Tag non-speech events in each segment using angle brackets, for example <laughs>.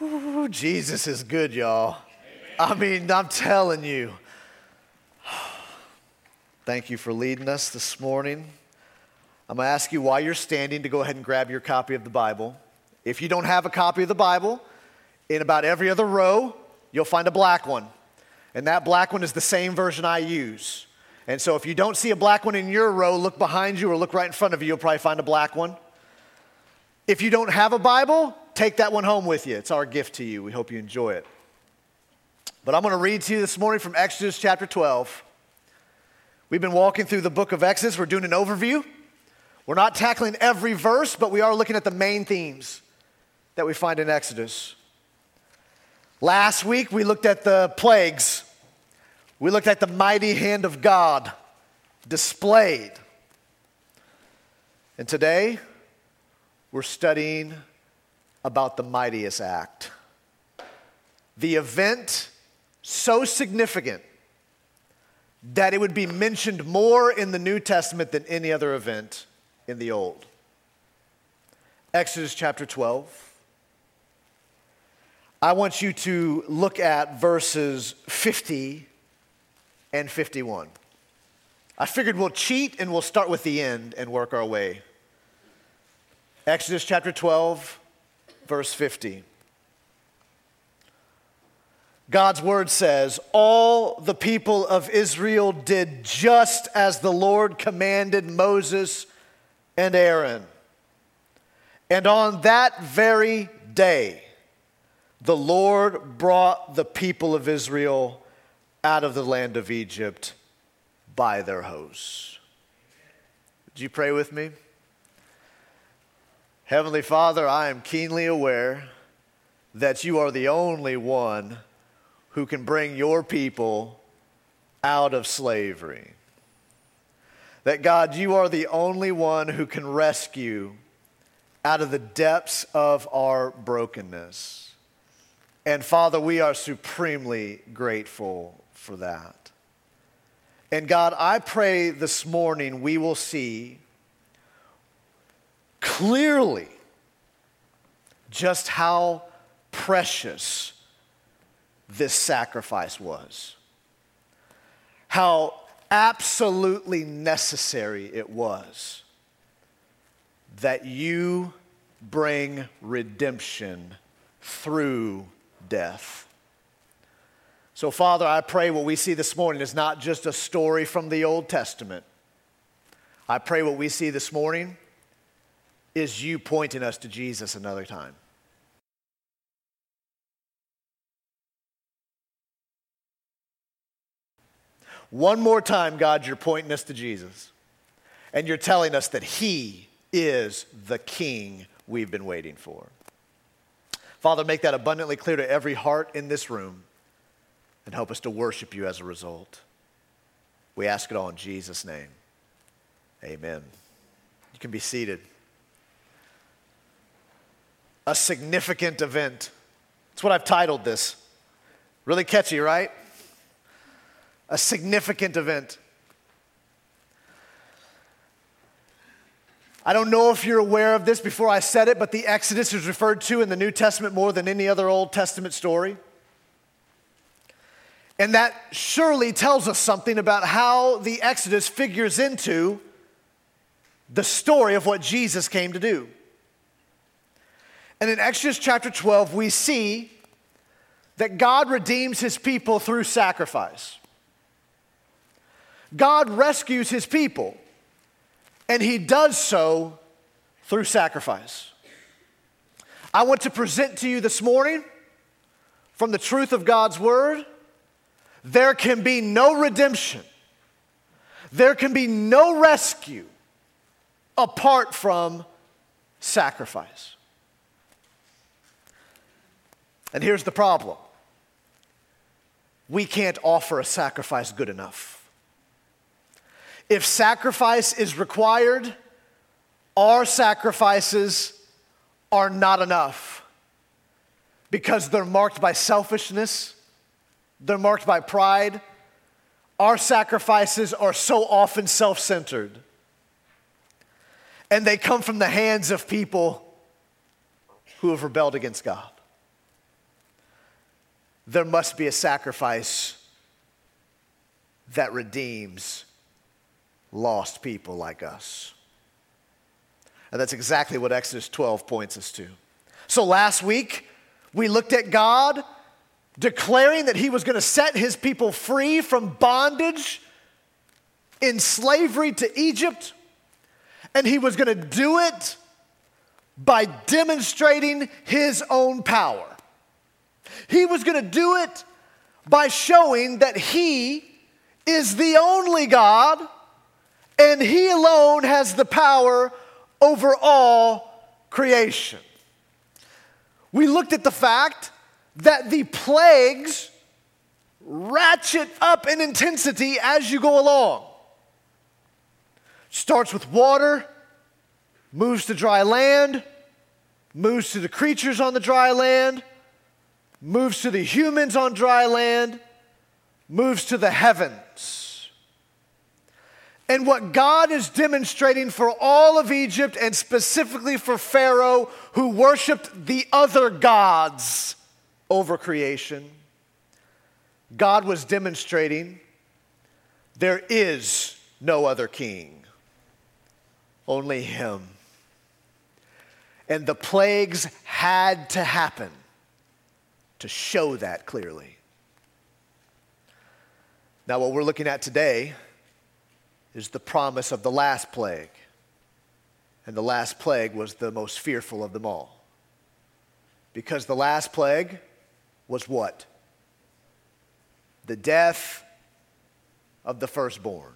Whew, Jesus is good, y'all. I mean, I'm telling you. Thank you for leading us this morning. I'm going to ask you while you're standing to go ahead and grab your copy of the Bible. If you don't have a copy of the Bible, in about every other row, you'll find a black one. And that black one is the same version I use. And so if you don't see a black one in your row, look behind you or look right in front of you, you'll probably find a black one. If you don't have a Bible, take that one home with you. It's our gift to you. We hope you enjoy it. But I'm going to read to you this morning from Exodus chapter 12. We've been walking through the book of Exodus. We're doing an overview. We're not tackling every verse, but we are looking at the main themes that we find in Exodus. Last week, we looked at the plagues. We looked at the mighty hand of God displayed. And today, we're studying about the mightiest act. The event so significant that it would be mentioned more in the New Testament than any other event in the Old. Exodus chapter 12. I want you to look at verses 50 and 51. I figured we'll cheat and we'll start with the end and work our way. Exodus chapter 12, verse 50. God's word says, All the people of Israel did just as the Lord commanded Moses and Aaron. And on that very day, the Lord brought the people of Israel out of the land of Egypt by their hosts. Would you pray with me? Heavenly Father, I am keenly aware that you are the only one who can bring your people out of slavery. That God, you are the only one who can rescue out of the depths of our brokenness. And Father, we are supremely grateful for that. And God, I pray this morning we will see clearly just how precious this sacrifice was, how absolutely necessary it was that you bring redemption through death. So, Father, I pray what we see this morning is not just a story from the Old Testament. I pray what we see this morning is you pointing us to Jesus another time. One more time, God, you're pointing us to Jesus. And you're telling us that He is the King we've been waiting for. Father, make that abundantly clear to every heart in this room and help us to worship you as a result. We ask it all in Jesus' name. Amen. You can be seated. A significant event. That's what I've titled this. Really catchy, right? A significant event. I don't know if you're aware of this before I said it, but the Exodus is referred to in the New Testament more than any other Old Testament story. And that surely tells us something about how the Exodus figures into the story of what Jesus came to do. And in Exodus chapter 12, we see that God redeems his people through sacrifice. God rescues his people and he does so through sacrifice. I want to present to you this morning from the truth of God's word there can be no redemption, there can be no rescue apart from sacrifice. And here's the problem we can't offer a sacrifice good enough. If sacrifice is required, our sacrifices are not enough because they're marked by selfishness, they're marked by pride. Our sacrifices are so often self centered, and they come from the hands of people who have rebelled against God. There must be a sacrifice that redeems lost people like us. And that's exactly what Exodus 12 points us to. So last week, we looked at God declaring that he was going to set his people free from bondage in slavery to Egypt, and he was going to do it by demonstrating his own power. He was going to do it by showing that he is the only God and he alone has the power over all creation. We looked at the fact that the plagues ratchet up in intensity as you go along. Starts with water, moves to dry land, moves to the creatures on the dry land, moves to the humans on dry land, moves to the heavens. And what God is demonstrating for all of Egypt and specifically for Pharaoh, who worshiped the other gods over creation, God was demonstrating there is no other king, only Him. And the plagues had to happen to show that clearly. Now, what we're looking at today is the promise of the last plague. And the last plague was the most fearful of them all. Because the last plague was what? The death of the firstborn.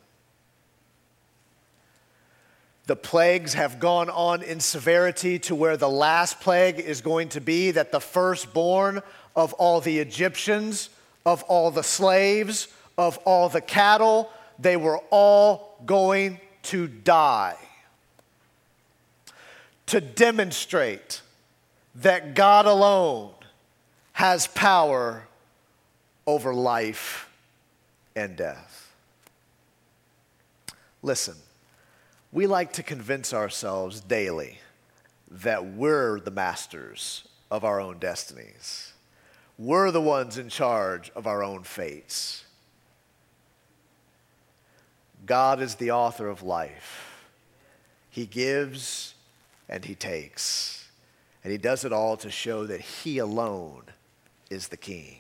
The plagues have gone on in severity to where the last plague is going to be that the firstborn of all the Egyptians, of all the slaves, of all the cattle, they were all going to die. To demonstrate that God alone has power over life and death. Listen, we like to convince ourselves daily that we're the masters of our own destinies. We're the ones in charge of our own fates. God is the author of life. He gives and He takes. And He does it all to show that He alone is the King.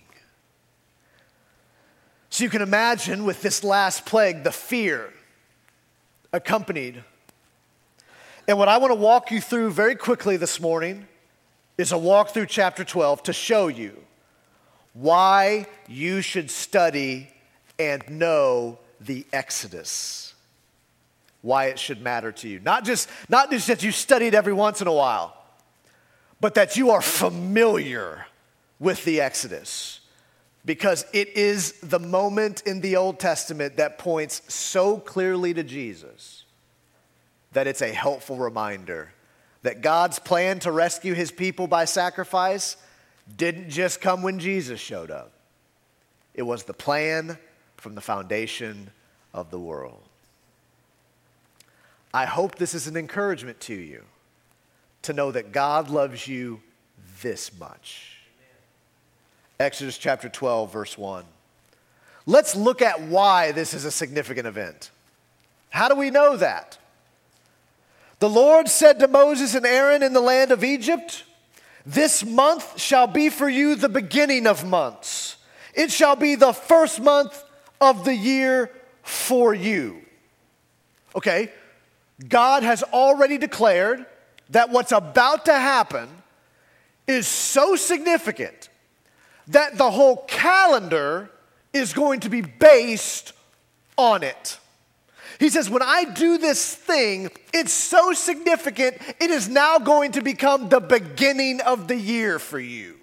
So you can imagine with this last plague the fear accompanied. And what I want to walk you through very quickly this morning is a walk through chapter 12 to show you why you should study and know the Exodus. Why it should matter to you. Not just, not just that you studied every once in a while, but that you are familiar with the Exodus. Because it is the moment in the Old Testament that points so clearly to Jesus that it's a helpful reminder that God's plan to rescue his people by sacrifice didn't just come when Jesus showed up, it was the plan from the foundation of the world. I hope this is an encouragement to you to know that God loves you this much. Exodus chapter 12, verse 1. Let's look at why this is a significant event. How do we know that? The Lord said to Moses and Aaron in the land of Egypt, This month shall be for you the beginning of months. It shall be the first month of the year for you. Okay, God has already declared that what's about to happen is so significant that the whole calendar is going to be based on it. He says, When I do this thing, it's so significant, it is now going to become the beginning of the year for you.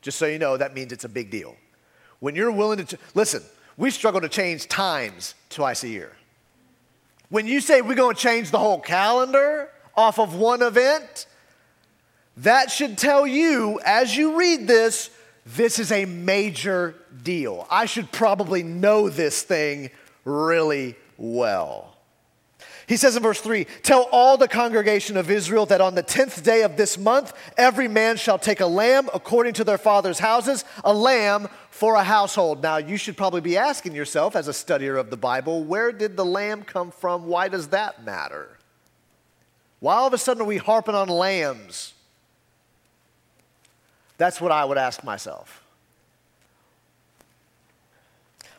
Just so you know, that means it's a big deal. When you're willing to, listen, we struggle to change times twice a year. When you say we're going to change the whole calendar off of one event, that should tell you as you read this, this is a major deal. I should probably know this thing really well. He says in verse 3 Tell all the congregation of Israel that on the 10th day of this month, every man shall take a lamb according to their father's houses, a lamb for a household. Now, you should probably be asking yourself, as a studier of the Bible, where did the lamb come from? Why does that matter? Why all of a sudden are we harping on lambs? That's what I would ask myself.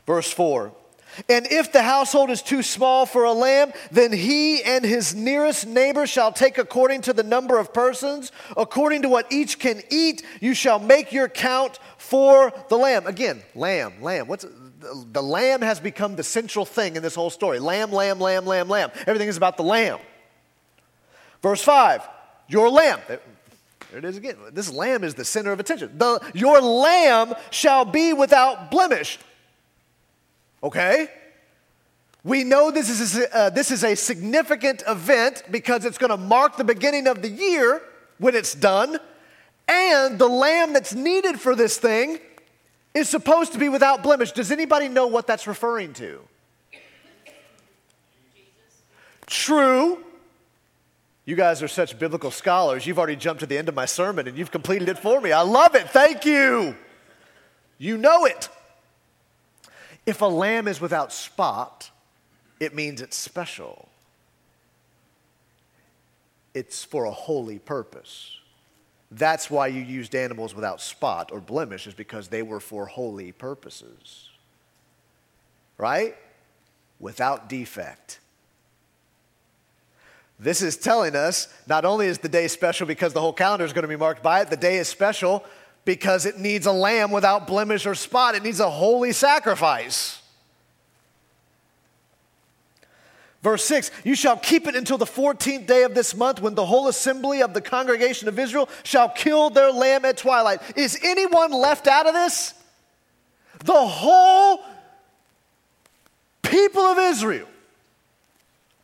Verse 4 and if the household is too small for a lamb, then he and his nearest neighbor shall take according to the number of persons, according to what each can eat, you shall make your count for the lamb. Again, lamb, lamb. What's the, lamb has become the central thing in this whole story. Lamb, lamb, lamb, lamb, lamb. Everything is about the lamb. Verse 5, your lamb. There it is again. This lamb is the center of attention. The, your lamb shall be without blemish. Okay? We know this is, a, uh, this is a significant event because it's going to mark the beginning of the year when it's done. And the lamb that's needed for this thing is supposed to be without blemish. Does anybody know what that's referring to? True. You guys are such biblical scholars. You've already jumped to the end of my sermon and you've completed it for me. I love it. Thank you. You know it. If a lamb is without spot, it means it's special. It's for a holy purpose. That's why you used animals without spot or blemish, is because they were for holy purposes. Right? Without defect. This is telling us not only is the day special because the whole calendar is going to be marked by it, the day is special because it needs a lamb without blemish or spot. It needs a holy sacrifice. Verse 6 You shall keep it until the 14th day of this month when the whole assembly of the congregation of Israel shall kill their lamb at twilight. Is anyone left out of this? The whole people of Israel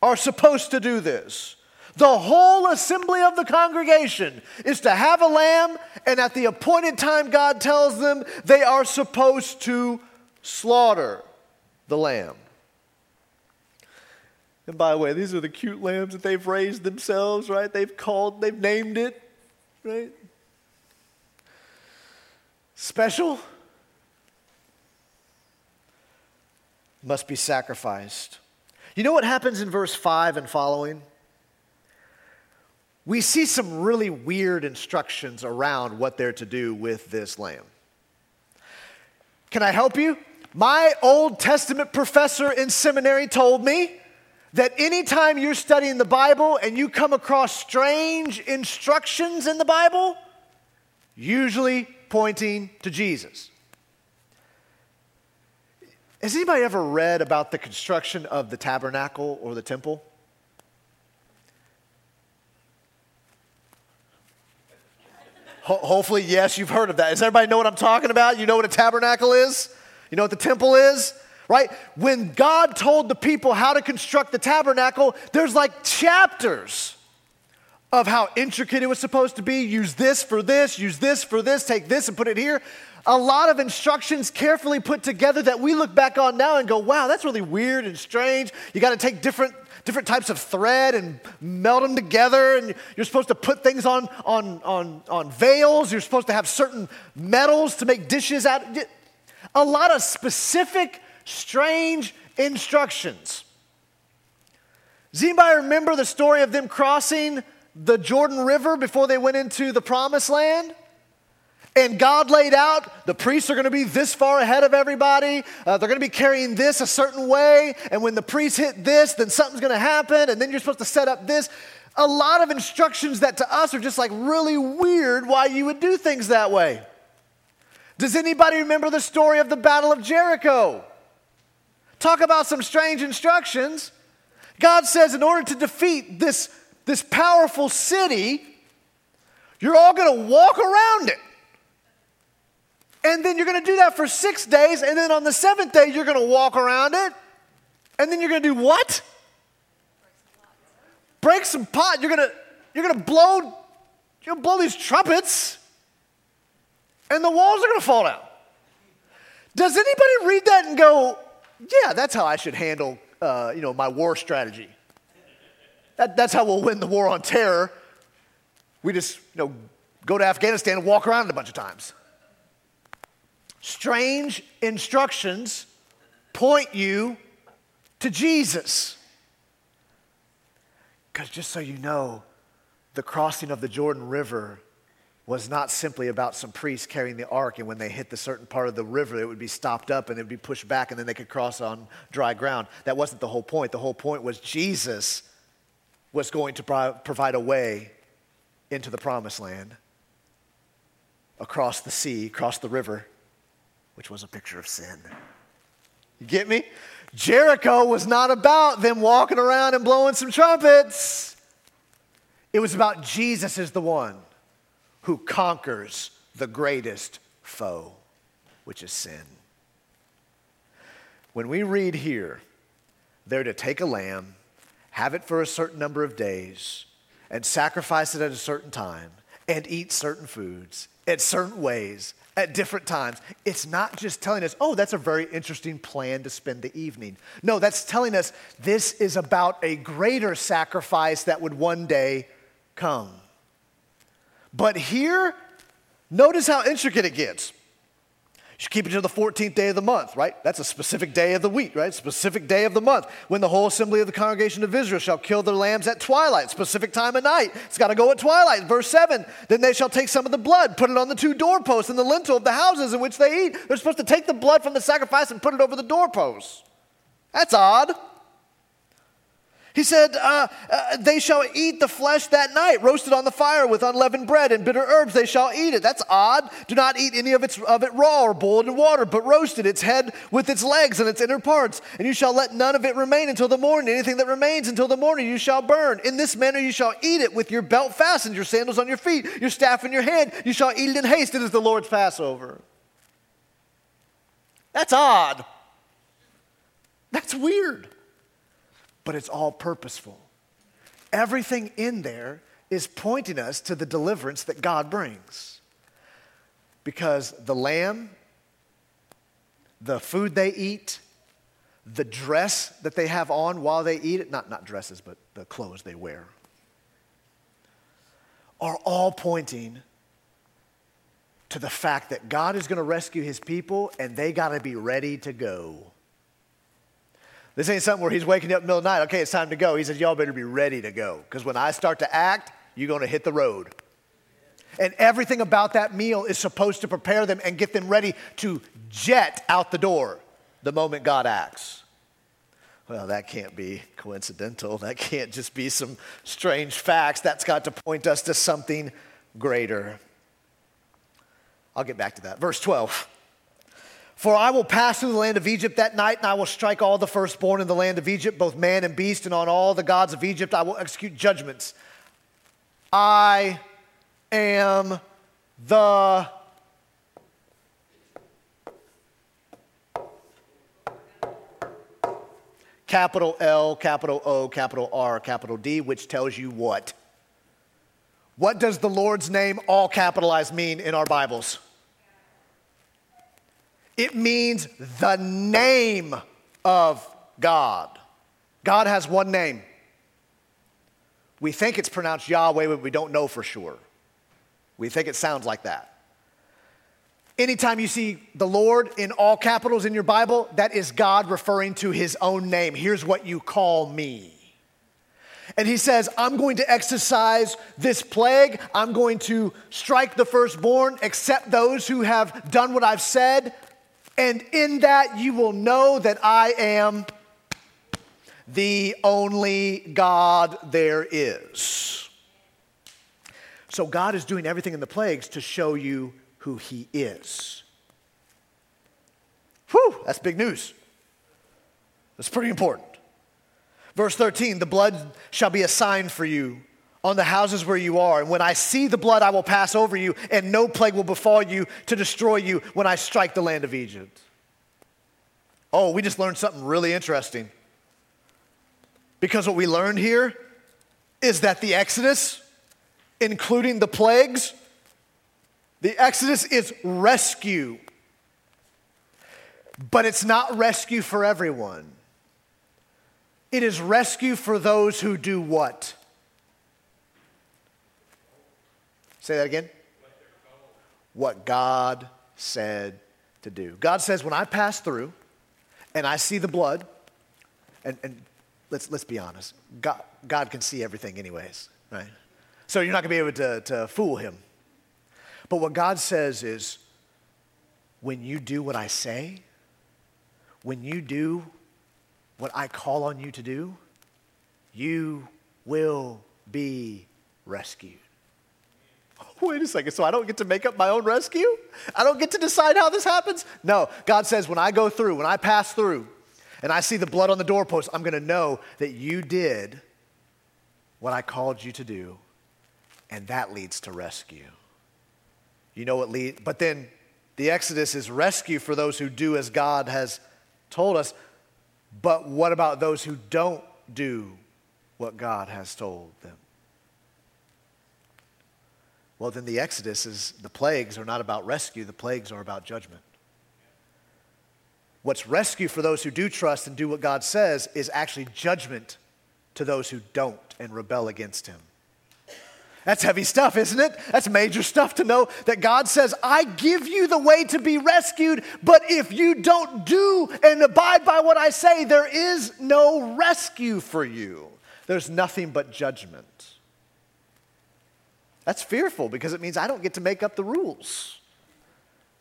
are supposed to do this. The whole assembly of the congregation is to have a lamb, and at the appointed time, God tells them they are supposed to slaughter the lamb. And by the way, these are the cute lambs that they've raised themselves, right? They've called, they've named it, right? Special must be sacrificed. You know what happens in verse 5 and following? We see some really weird instructions around what they're to do with this lamb. Can I help you? My Old Testament professor in seminary told me that anytime you're studying the Bible and you come across strange instructions in the Bible, usually pointing to Jesus. Has anybody ever read about the construction of the tabernacle or the temple? Ho- hopefully, yes, you've heard of that. Does everybody know what I'm talking about? You know what a tabernacle is? You know what the temple is? Right? When God told the people how to construct the tabernacle, there's like chapters of how intricate it was supposed to be. Use this for this, use this for this, take this and put it here. A lot of instructions carefully put together that we look back on now and go, wow, that's really weird and strange. You got to take different different types of thread and melt them together. And you're supposed to put things on, on, on, on veils. You're supposed to have certain metals to make dishes out. A lot of specific, strange instructions. Does anybody remember the story of them crossing the Jordan River before they went into the promised land? And God laid out the priests are going to be this far ahead of everybody. Uh, they're going to be carrying this a certain way. And when the priests hit this, then something's going to happen. And then you're supposed to set up this. A lot of instructions that to us are just like really weird why you would do things that way. Does anybody remember the story of the Battle of Jericho? Talk about some strange instructions. God says, in order to defeat this, this powerful city, you're all going to walk around it. And then you're going to do that for six days. And then on the seventh day, you're going to walk around it. And then you're going to do what? Break some pot. You're going to, you're going to blow, you're going to blow these trumpets. And the walls are going to fall down. Does anybody read that and go, yeah, that's how I should handle, uh, you know, my war strategy? That, that's how we'll win the war on terror. We just, you know, go to Afghanistan and walk around it a bunch of times. Strange instructions point you to Jesus. Because just so you know, the crossing of the Jordan River was not simply about some priests carrying the ark, and when they hit the certain part of the river, it would be stopped up and it would be pushed back, and then they could cross on dry ground. That wasn't the whole point. The whole point was Jesus was going to pro- provide a way into the promised land across the sea, across the river, which was a picture of sin. You get me? Jericho was not about them walking around and blowing some trumpets. It was about Jesus as the one who conquers the greatest foe, which is sin. When we read here, they're to take a lamb, have it for a certain number of days, and sacrifice it at a certain time, and eat certain foods at certain ways at different times. It's not just telling us, oh, that's a very interesting plan to spend the evening. No, that's telling us this is about a greater sacrifice that would one day come. But here, notice how intricate it gets. Should keep it to the 14th day of the month, right? That's a specific day of the week, right? Specific day of the month. When the whole assembly of the congregation of Israel shall kill their lambs at twilight, specific time of night. It's got to go at twilight. Verse 7 Then they shall take some of the blood, put it on the two doorposts and the lintel of the houses in which they eat. They're supposed to take the blood from the sacrifice and put it over the doorposts. That's odd. He said, uh, uh, They shall eat the flesh that night, roasted on the fire with unleavened bread and bitter herbs. They shall eat it. That's odd. Do not eat any of, its, of it raw or boiled in water, but roasted, its head with its legs and its inner parts. And you shall let none of it remain until the morning. Anything that remains until the morning you shall burn. In this manner you shall eat it with your belt fastened, your sandals on your feet, your staff in your hand. You shall eat it in haste. It is the Lord's Passover. That's odd. That's weird but it's all purposeful. Everything in there is pointing us to the deliverance that God brings. Because the lamb, the food they eat, the dress that they have on while they eat it, not, not dresses, but the clothes they wear, are all pointing to the fact that God is going to rescue his people and they got to be ready to go. This ain't something where he's waking up in the middle of the night. Okay, it's time to go. He says, Y'all better be ready to go. Because when I start to act, you're going to hit the road. And everything about that meal is supposed to prepare them and get them ready to jet out the door the moment God acts. Well, that can't be coincidental. That can't just be some strange facts. That's got to point us to something greater. I'll get back to that. Verse 12. For I will pass through the land of Egypt that night, and I will strike all the firstborn in the land of Egypt, both man and beast, and on all the gods of Egypt I will execute judgments. I am the capital L, capital O, capital R, capital D, which tells you what? What does the Lord's name, all capitalized, mean in our Bibles? It means the name of God. God has one name. We think it's pronounced Yahweh, but we don't know for sure. We think it sounds like that. Anytime you see the Lord in all capitals in your Bible, that is God referring to his own name. Here's what you call me. And he says, I'm going to exercise this plague. I'm going to strike the firstborn, except those who have done what I've said. And in that you will know that I am the only God there is. So God is doing everything in the plagues to show you who He is. Whew, that's big news. That's pretty important. Verse 13 the blood shall be a sign for you on the houses where you are. And when I see the blood, I will pass over you, and no plague will befall you to destroy you when I strike the land of Egypt. Oh, we just learned something really interesting. Because what we learned here is that the Exodus, including the plagues, the Exodus is rescue. But it's not rescue for everyone. It is rescue for those who do what? Say that again. What God said to do. God says, when I pass through and I see the blood, and, and let's, let's be honest, God, God can see everything, anyways, right? So you're not going to be able to, to fool him. But what God says is, when you do what I say, when you do what I call on you to do, you will be rescued. <laughs> Wait a second, so I don't get to make up my own rescue? I don't get to decide how this happens? No, God says when I go through, when I pass through, and I see the blood on the doorpost, I'm going to know that you did what I called you to do, and that leads to rescue. You know what leads, but then the Exodus is rescue for those who do as God has told us. But what about those who don't do what God has told them? Well, then the Exodus is the plagues are not about rescue, the plagues are about judgment. What's rescue for those who do trust and do what God says is actually judgment to those who don't and rebel against Him. That's heavy stuff, isn't it? That's major stuff to know that God says, I give you the way to be rescued, but if you don't do and abide by what I say, there is no rescue for you. There's nothing but judgment. That's fearful because it means I don't get to make up the rules.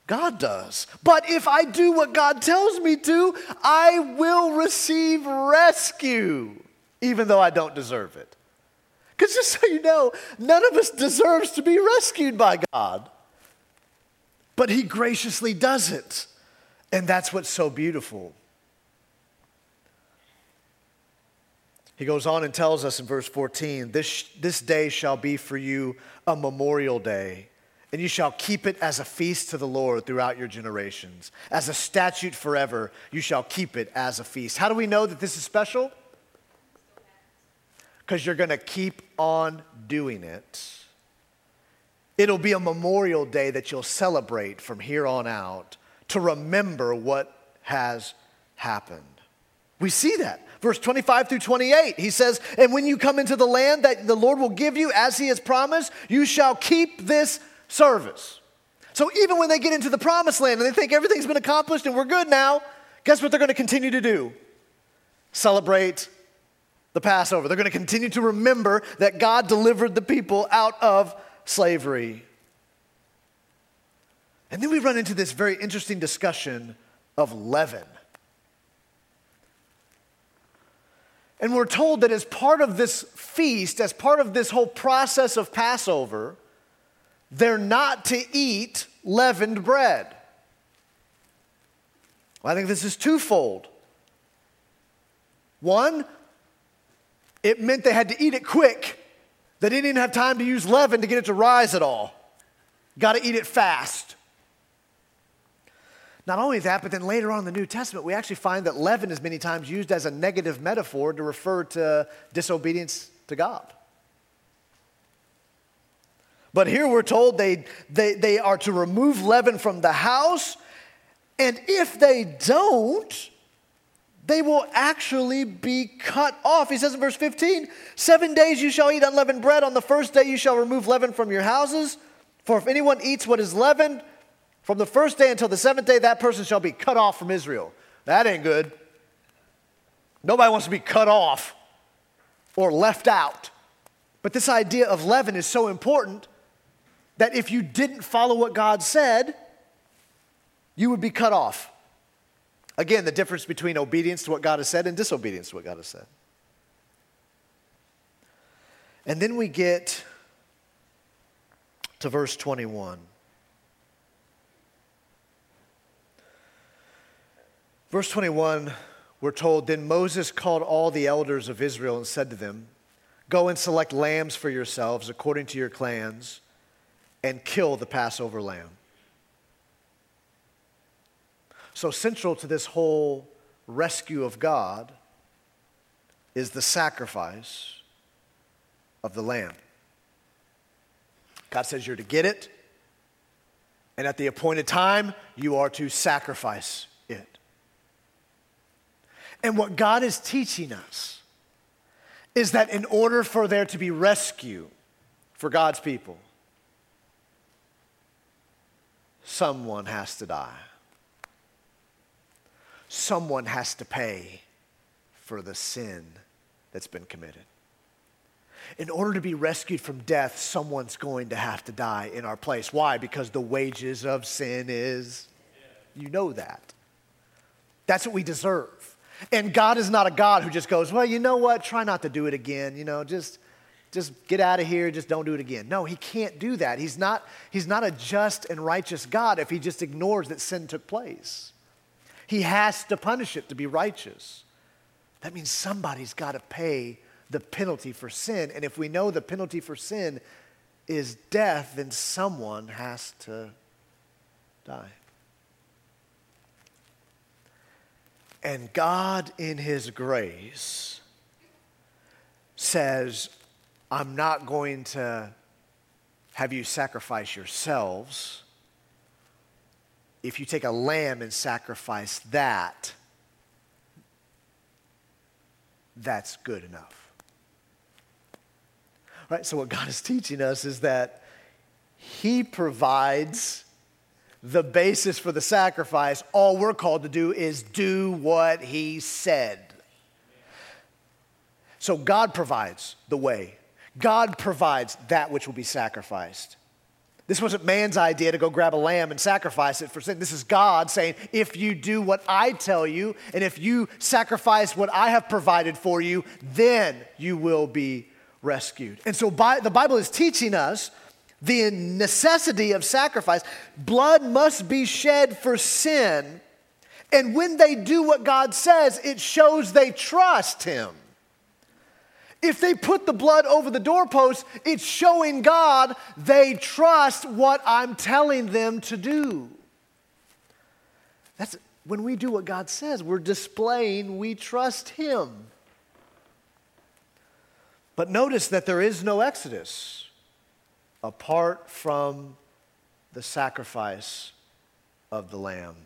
God does. But if I do what God tells me to, I will receive rescue, even though I don't deserve it. Because just so you know, none of us deserves to be rescued by God. But He graciously does it. And that's what's so beautiful. He goes on and tells us in verse 14 this, this day shall be for you a memorial day, and you shall keep it as a feast to the Lord throughout your generations. As a statute forever, you shall keep it as a feast. How do we know that this is special? Because you're going to keep on doing it. It'll be a memorial day that you'll celebrate from here on out to remember what has happened. We see that. Verse 25 through 28, he says, And when you come into the land that the Lord will give you as he has promised, you shall keep this service. So even when they get into the promised land and they think everything's been accomplished and we're good now, guess what they're going to continue to do? Celebrate the Passover. They're going to continue to remember that God delivered the people out of slavery. And then we run into this very interesting discussion of leaven. And we're told that as part of this feast, as part of this whole process of Passover, they're not to eat leavened bread. Well, I think this is twofold. One, it meant they had to eat it quick. They didn't even have time to use leaven to get it to rise at all. Got to eat it fast. Not only that, but then later on in the New Testament, we actually find that leaven is many times used as a negative metaphor to refer to disobedience to God. But here we're told they, they, they are to remove leaven from the house, and if they don't, they will actually be cut off. He says in verse 15, Seven days you shall eat unleavened bread. On the first day you shall remove leaven from your houses. For if anyone eats what is leavened, from the first day until the seventh day, that person shall be cut off from Israel. That ain't good. Nobody wants to be cut off or left out. But this idea of leaven is so important that if you didn't follow what God said, you would be cut off. Again, the difference between obedience to what God has said and disobedience to what God has said. And then we get to verse 21. Verse 21, we're told Then Moses called all the elders of Israel and said to them, Go and select lambs for yourselves according to your clans and kill the Passover lamb. So, central to this whole rescue of God is the sacrifice of the lamb. God says you're to get it, and at the appointed time, you are to sacrifice and what God is teaching us is that in order for there to be rescue for God's people, someone has to die. Someone has to pay for the sin that's been committed. In order to be rescued from death, someone's going to have to die in our place. Why? Because the wages of sin is, you know that. That's what we deserve. And God is not a God who just goes, well, you know what? Try not to do it again. You know, just, just get out of here. Just don't do it again. No, he can't do that. He's not, he's not a just and righteous God if he just ignores that sin took place. He has to punish it to be righteous. That means somebody's got to pay the penalty for sin. And if we know the penalty for sin is death, then someone has to die. And God, in His grace, says, I'm not going to have you sacrifice yourselves. If you take a lamb and sacrifice that, that's good enough. Right? So, what God is teaching us is that He provides the basis for the sacrifice. All we're called to do is do what He said. So, God provides the way, God provides that which will be sacrificed. This wasn't man's idea to go grab a lamb and sacrifice it for sin. This is God saying, if you do what I tell you, and if you sacrifice what I have provided for you, then you will be rescued. And so by, the Bible is teaching us the necessity of sacrifice. Blood must be shed for sin. And when they do what God says, it shows they trust Him. If they put the blood over the doorpost, it's showing God they trust what I'm telling them to do. That's when we do what God says, we're displaying we trust Him. But notice that there is no Exodus apart from the sacrifice of the Lamb.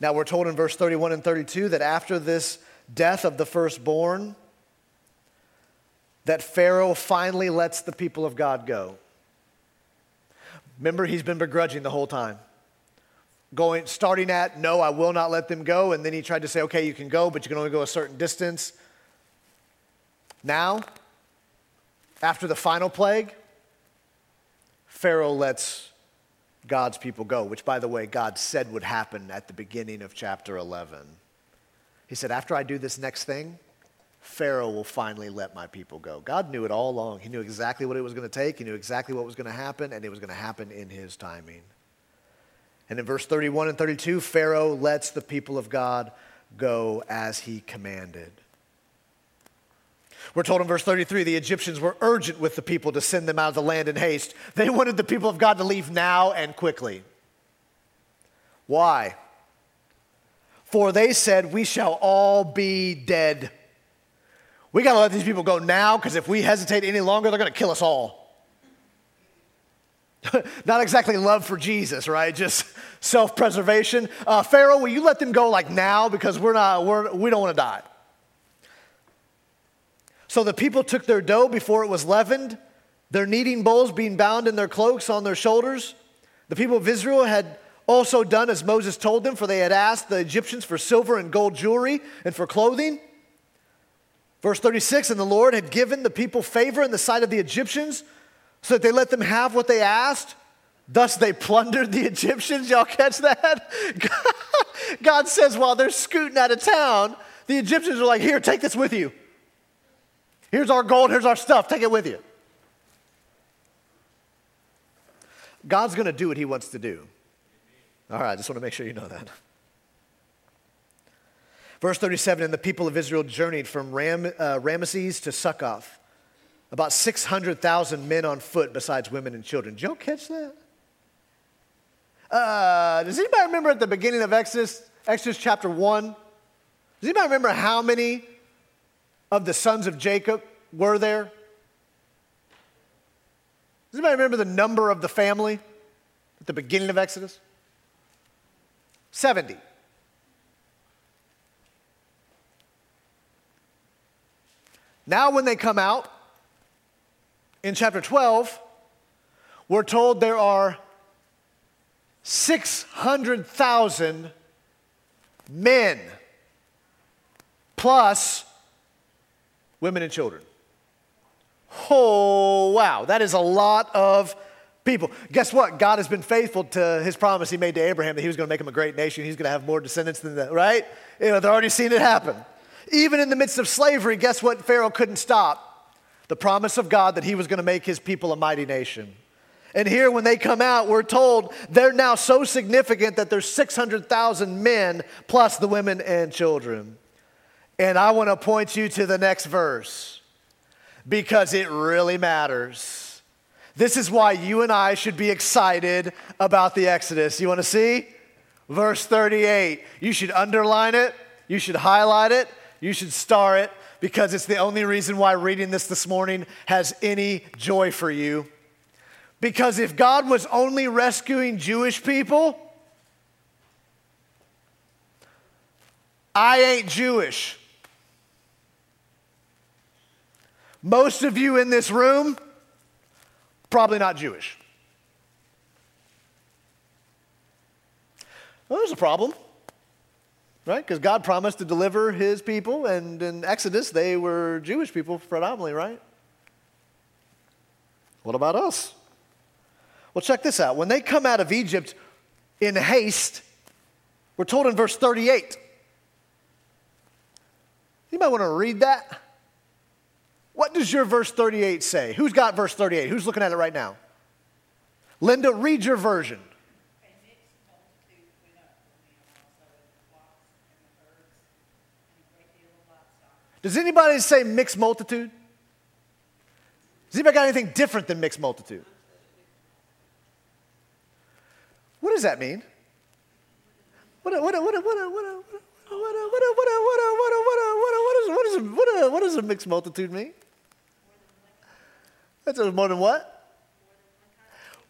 Now, we're told in verse 31 and 32 that after this death of the firstborn, that Pharaoh finally lets the people of God go. Remember, he's been begrudging the whole time. Going, starting at, no, I will not let them go. And then he tried to say, okay, you can go, but you can only go a certain distance. Now, after the final plague, Pharaoh lets God's people go, which, by the way, God said would happen at the beginning of chapter 11. He said, After I do this next thing, Pharaoh will finally let my people go. God knew it all along. He knew exactly what it was going to take, he knew exactly what was going to happen, and it was going to happen in his timing. And in verse 31 and 32, Pharaoh lets the people of God go as he commanded. We're told in verse 33 the Egyptians were urgent with the people to send them out of the land in haste. They wanted the people of God to leave now and quickly. Why? For they said, We shall all be dead. We got to let these people go now because if we hesitate any longer, they're going to kill us all. <laughs> Not exactly love for Jesus, right? Just self preservation. Uh, Pharaoh, will you let them go like now because we're not, we're, we don't want to die? So the people took their dough before it was leavened, their kneading bowls being bound in their cloaks on their shoulders. The people of Israel had also done as Moses told them, for they had asked the Egyptians for silver and gold jewelry and for clothing. Verse 36 And the Lord had given the people favor in the sight of the Egyptians, so that they let them have what they asked. Thus they plundered the Egyptians. Y'all catch that? <laughs> God says while they're scooting out of town, the Egyptians are like, Here, take this with you. Here's our gold, here's our stuff, take it with you. God's gonna do what he wants to do. All right, I just want to make sure you know that. Verse 37 And the people of Israel journeyed from Ram, uh, Ramesses to Succoth, about 600,000 men on foot, besides women and children. Did y'all catch that? Uh, does anybody remember at the beginning of Exodus, Exodus chapter 1? Does anybody remember how many of the sons of Jacob were there? Does anybody remember the number of the family at the beginning of Exodus? 70. Now, when they come out in chapter 12, we're told there are 600,000 men plus women and children. Oh, wow, that is a lot of people. Guess what? God has been faithful to his promise he made to Abraham that he was going to make him a great nation. He's going to have more descendants than that, right? You know, they're already seeing it happen. Even in the midst of slavery, guess what Pharaoh couldn't stop? The promise of God that he was going to make his people a mighty nation. And here, when they come out, we're told they're now so significant that there's 600,000 men plus the women and children. And I want to point you to the next verse because it really matters. This is why you and I should be excited about the Exodus. You want to see? Verse 38. You should underline it, you should highlight it, you should star it because it's the only reason why reading this this morning has any joy for you. Because if God was only rescuing Jewish people, I ain't Jewish. Most of you in this room, probably not Jewish. Well, there's a problem, right? Because God promised to deliver his people, and in Exodus, they were Jewish people predominantly, right? What about us? Well, check this out. When they come out of Egypt in haste, we're told in verse 38. You might want to read that. What does your verse 38 say? Who's got verse 38? Who's looking at it right now? Linda, read your version. Does anybody say mixed multitude? Does anybody got anything different than mixed multitude? What does that mean? What a, what a, what a, what a, what a, what a, what a, what does a mixed multitude mean? That's more than what?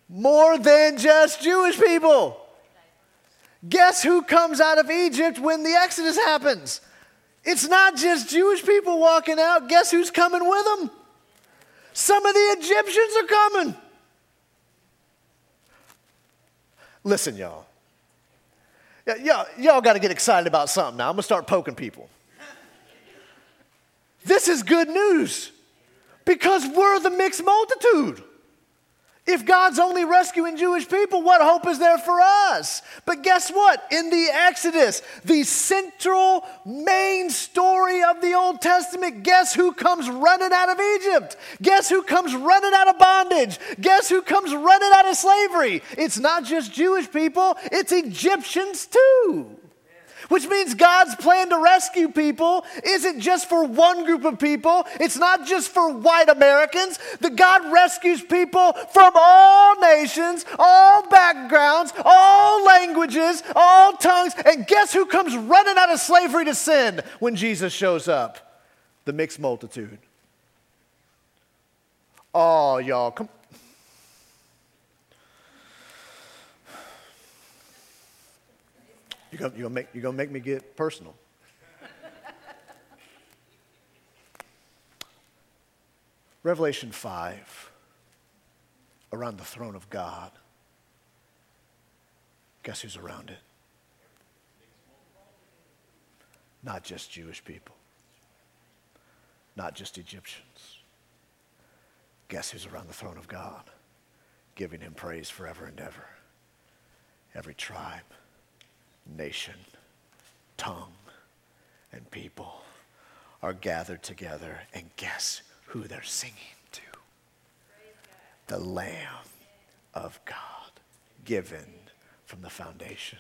More than just Jewish people. Guess who comes out of Egypt when the Exodus happens? It's not just Jewish people walking out. Guess who's coming with them? Some of the Egyptians are coming. Listen, y'all. Y'all, y'all got to get excited about something now. I'm going to start poking people. This is good news because we're the mixed multitude. If God's only rescuing Jewish people, what hope is there for us? But guess what? In the Exodus, the central main story of the Old Testament, guess who comes running out of Egypt? Guess who comes running out of bondage? Guess who comes running out of slavery? It's not just Jewish people, it's Egyptians too which means God's plan to rescue people isn't just for one group of people, it's not just for white Americans. The God rescues people from all nations, all backgrounds, all languages, all tongues. And guess who comes running out of slavery to sin when Jesus shows up? The mixed multitude. Oh, y'all, come You're going you're make, you're gonna make me get personal. Revelation 5, around the throne of God. Guess who's around it? Not just Jewish people, not just Egyptians. Guess who's around the throne of God? Giving him praise forever and ever. Every tribe nation, tongue, and people are gathered together. And guess who they're singing to? The Lamb of God, given from the foundation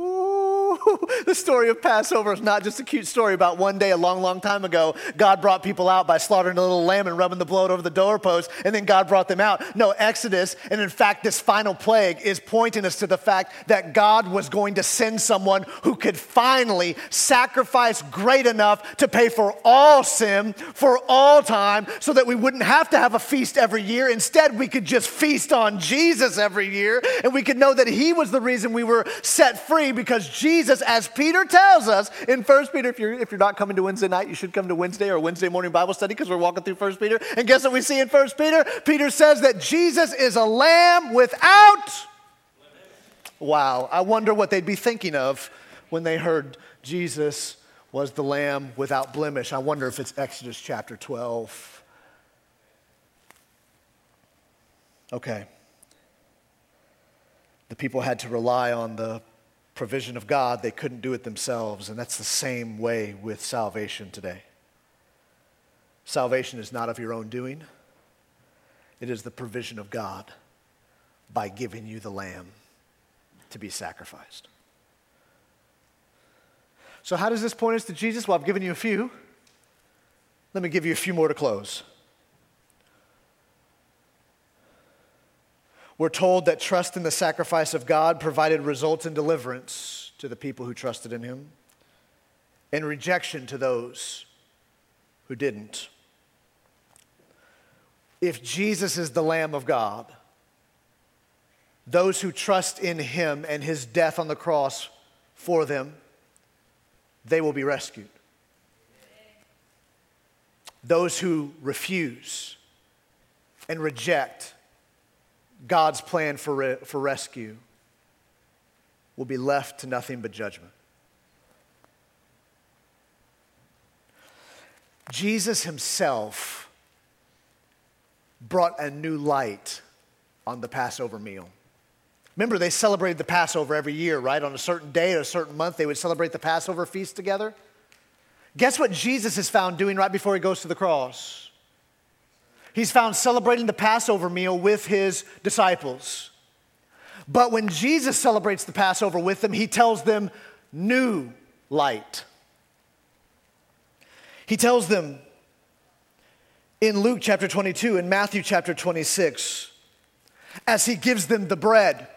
Ooh, <laughs> the story of Passover is not just a cute story about one day a long, long time ago. God brought people out by slaughtering a little lamb and rubbing the blood over the doorpost, and then God brought them out. No, Exodus, and in fact, this final plague is pointing us to the fact that God was going to send someone who could finally sacrifice great enough to pay for all sin for all time so that we wouldn't have to have a feast every year. Instead, we could just feast on Jesus every year, and we could know that He was the reason we were set free because Jesus Jesus, as Peter tells us in 1 Peter, if you're, if you're not coming to Wednesday night, you should come to Wednesday or Wednesday morning Bible study because we're walking through 1 Peter. And guess what we see in 1 Peter? Peter says that Jesus is a lamb without. Wow, I wonder what they'd be thinking of when they heard Jesus was the lamb without blemish. I wonder if it's Exodus chapter 12. Okay. The people had to rely on the provision of God, they couldn't do it themselves. And that's the same way with salvation today. Salvation is not of your own doing, it is the provision of God by giving you the lamb to be sacrificed. So, how does this point us to Jesus? Well, I've given you a few. Let me give you a few more to close. We're told that trust in the sacrifice of God provided results in deliverance to the people who trusted in Him and rejection to those who didn't. If Jesus is the Lamb of God, those who trust in Him and His death on the cross for them, they will be rescued. Those who refuse and reject God's plan for, re- for rescue will be left to nothing but judgment. Jesus himself brought a new light on the Passover meal. Remember, they celebrated the Passover every year, right? On a certain day or a certain month, they would celebrate the Passover feast together. Guess what Jesus is found doing right before he goes to the cross? He's found celebrating the Passover meal with his disciples. But when Jesus celebrates the Passover with them, he tells them new light. He tells them in Luke chapter 22 and Matthew chapter 26, as he gives them the bread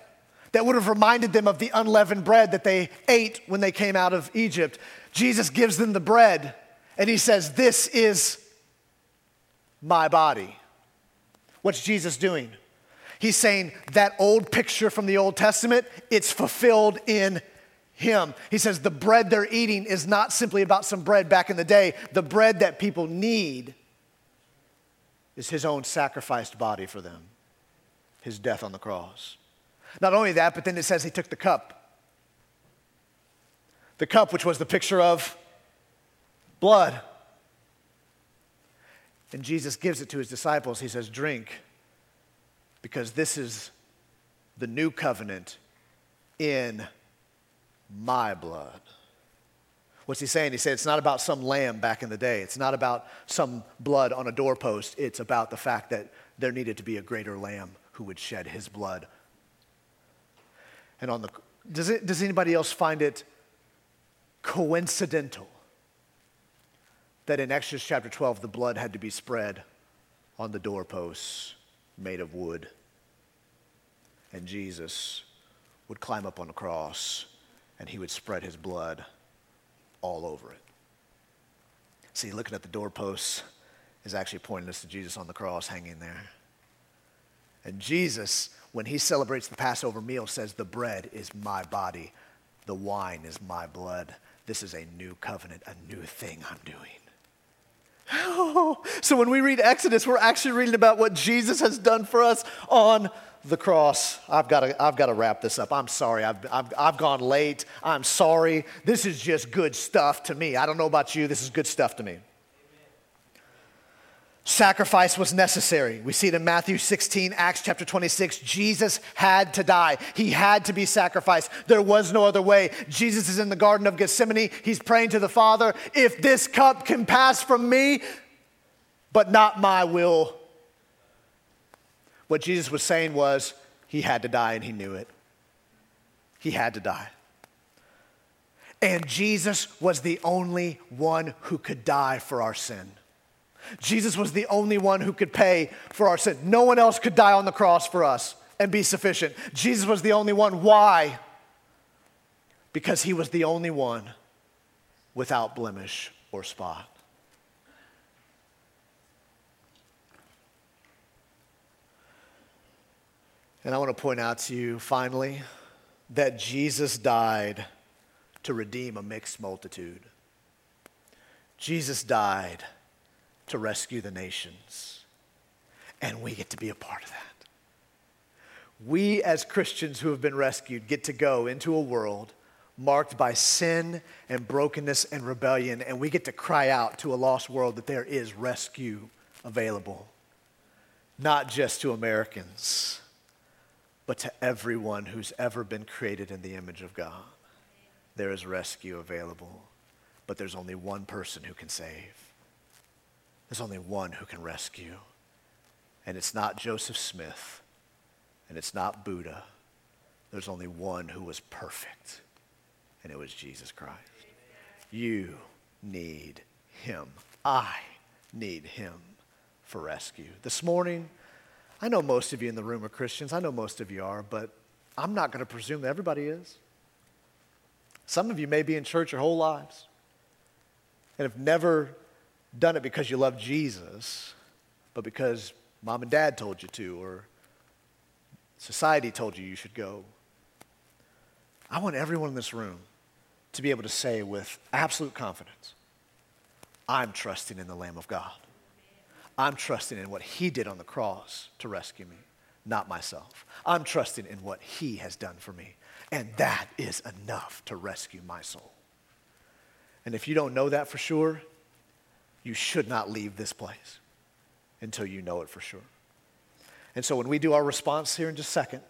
that would have reminded them of the unleavened bread that they ate when they came out of Egypt, Jesus gives them the bread and he says, This is my body. What's Jesus doing? He's saying that old picture from the Old Testament, it's fulfilled in him. He says the bread they're eating is not simply about some bread back in the day. The bread that people need is his own sacrificed body for them, his death on the cross. Not only that, but then it says he took the cup. The cup, which was the picture of blood. And Jesus gives it to his disciples. He says, Drink, because this is the new covenant in my blood. What's he saying? He said it's not about some lamb back in the day. It's not about some blood on a doorpost. It's about the fact that there needed to be a greater lamb who would shed his blood. And on the does, it, does anybody else find it coincidental that in Exodus chapter 12, the blood had to be spread on the doorposts made of wood. And Jesus would climb up on the cross and he would spread his blood all over it. See, looking at the doorposts is actually pointing us to Jesus on the cross hanging there. And Jesus, when he celebrates the Passover meal, says, The bread is my body, the wine is my blood. This is a new covenant, a new thing I'm doing. <laughs> so when we read Exodus, we're actually reading about what Jesus has done for us on the cross. I've got to, I've got to wrap this up. I'm sorry. I've, I've, I've gone late. I'm sorry. This is just good stuff to me. I don't know about you. This is good stuff to me. Sacrifice was necessary. We see it in Matthew 16, Acts chapter 26. Jesus had to die. He had to be sacrificed. There was no other way. Jesus is in the Garden of Gethsemane. He's praying to the Father, if this cup can pass from me, but not my will. What Jesus was saying was, he had to die and he knew it. He had to die. And Jesus was the only one who could die for our sin. Jesus was the only one who could pay for our sin. No one else could die on the cross for us and be sufficient. Jesus was the only one. Why? Because he was the only one without blemish or spot. And I want to point out to you finally that Jesus died to redeem a mixed multitude. Jesus died to rescue the nations, and we get to be a part of that. We, as Christians who have been rescued, get to go into a world marked by sin and brokenness and rebellion, and we get to cry out to a lost world that there is rescue available, not just to Americans, but to everyone who's ever been created in the image of God. There is rescue available, but there's only one person who can save. There's only one who can rescue, and it's not Joseph Smith, and it's not Buddha. There's only one who was perfect and it was Jesus Christ. You need him. I need him for rescue. This morning, I know most of you in the room are Christians. I know most of you are, but I'm not going to presume that everybody is. Some of you may be in church your whole lives and have never done it because you love Jesus, but because mom and dad told you to, or society told you you should go. I want everyone in this room to be able to say with absolute confidence, I'm trusting in the Lamb of God. I'm trusting in what He did on the cross to rescue me, not myself. I'm trusting in what He has done for me. And that is enough to rescue my soul. And if you don't know that for sure, you should not leave this place until you know it for sure. And so when we do our response here in just a second,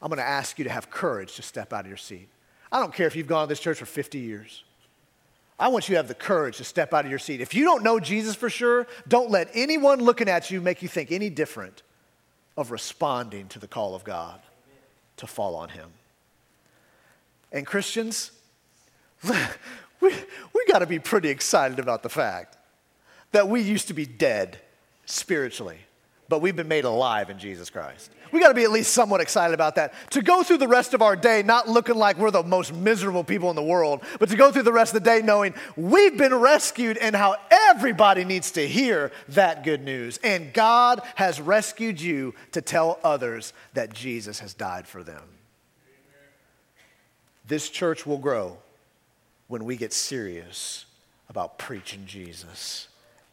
I'm going to ask you to have courage to step out of your seat. I don't care if you've gone to this church for 50 years. I want you to have the courage to step out of your seat. If you don't know Jesus for sure, don't let anyone looking at you make you think any different of responding to the call of God to fall on Him. And Christians, <laughs> we, we got to be pretty excited about the fact that we used to be dead spiritually but we've been made alive in Jesus Christ. We got to be at least somewhat excited about that. To go through the rest of our day not looking like we're the most miserable people in the world, but to go through the rest of the day knowing we've been rescued and how everybody needs to hear that good news. And God has rescued you to tell others that Jesus has died for them. This church will grow when we get serious about preaching Jesus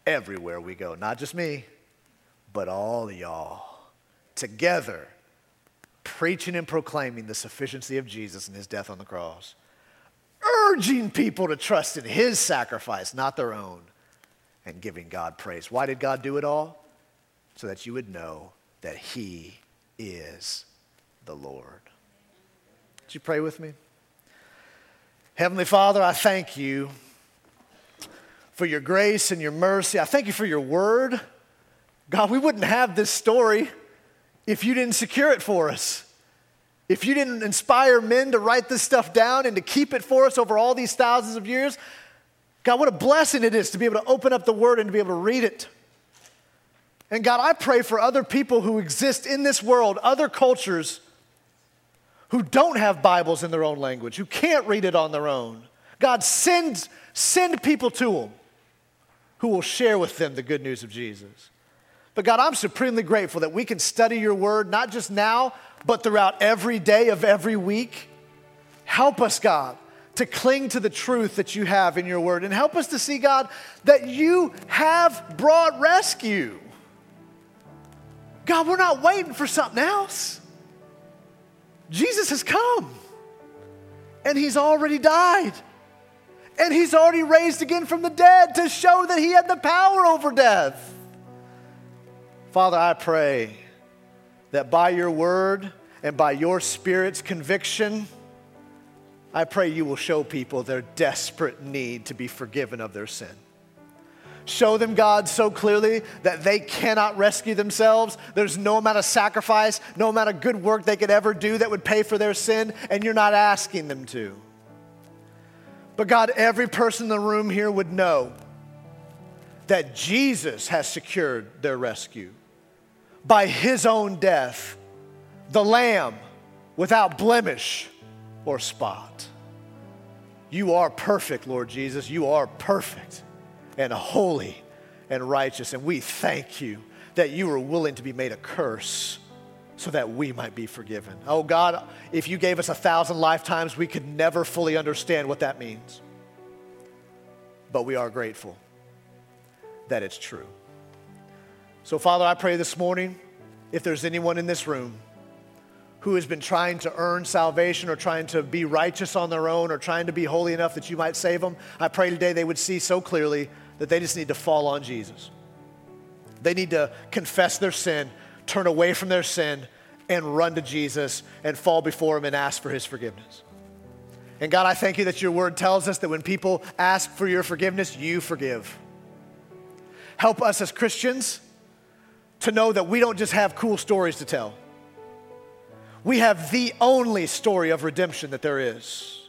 everywhere we go, not just me but all y'all together preaching and proclaiming the sufficiency of Jesus and his death on the cross, urging people to trust in his sacrifice, not their own, and giving God praise. Why did God do it all? So that you would know that he is the Lord. Would you pray with me? Heavenly Father, I thank you for your grace and your mercy. I thank you for your word. God, we wouldn't have this story if you didn't secure it for us. If you didn't inspire men to write this stuff down and to keep it for us over all these thousands of years, God, what a blessing it is to be able to open up the Word and to be able to read it. And God, I pray for other people who exist in this world, other cultures who don't have Bibles in their own language, who can't read it on their own. God, send, send people to them who will share with them the good news of Jesus. But God, I'm supremely grateful that we can study your word, not just now, but throughout every day of every week. Help us, God, to cling to the truth that you have in your word and help us to see, God, that you have brought rescue. God, we're not waiting for something else. Jesus has come and he's already died. And he's already raised again from the dead to show that he had the power over death. Father, I pray that by your word and by your spirit's conviction, I pray you will show people their desperate need to be forgiven of their sin. Show them, God, so clearly that they cannot rescue themselves. There's no amount of sacrifice, no amount of good work they could ever do that would pay for their sin, and you're not asking them to. But God, every person in the room here would know that Jesus has secured their rescue by his own death, the Lamb without blemish or spot. You are perfect, Lord Jesus. You are perfect and holy and righteous. And we thank you that you were willing to be made a curse so that we might be forgiven. Oh God, if you gave us a thousand lifetimes, we could never fully understand what that means. But we are grateful that it's true. So, Father, I pray this morning if there's anyone in this room who has been trying to earn salvation or trying to be righteous on their own or trying to be holy enough that you might save them, I pray today they would see so clearly that they just need to fall on Jesus. They need to confess their sin, turn away from their sin, and run to Jesus and fall before Him and ask for His forgiveness. And God, I thank you that your word tells us that when people ask for your forgiveness, you forgive. Help us as Christians to know that we don't just have cool stories to tell. We have the only story of redemption that there is.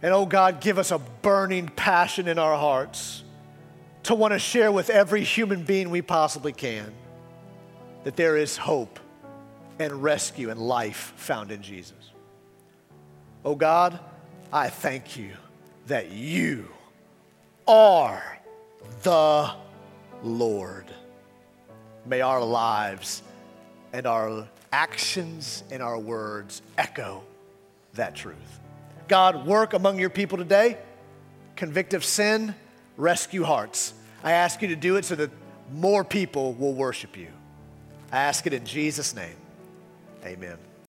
And oh God, give us a burning passion in our hearts to want to share with every human being we possibly can that there is hope and rescue and life found in Jesus. Oh God, I thank you that you are the Lord. May our lives and our actions and our words echo that truth. God, work among your people today, convict of sin, rescue hearts. I ask you to do it so that more people will worship you. I ask it in Jesus' name. Amen.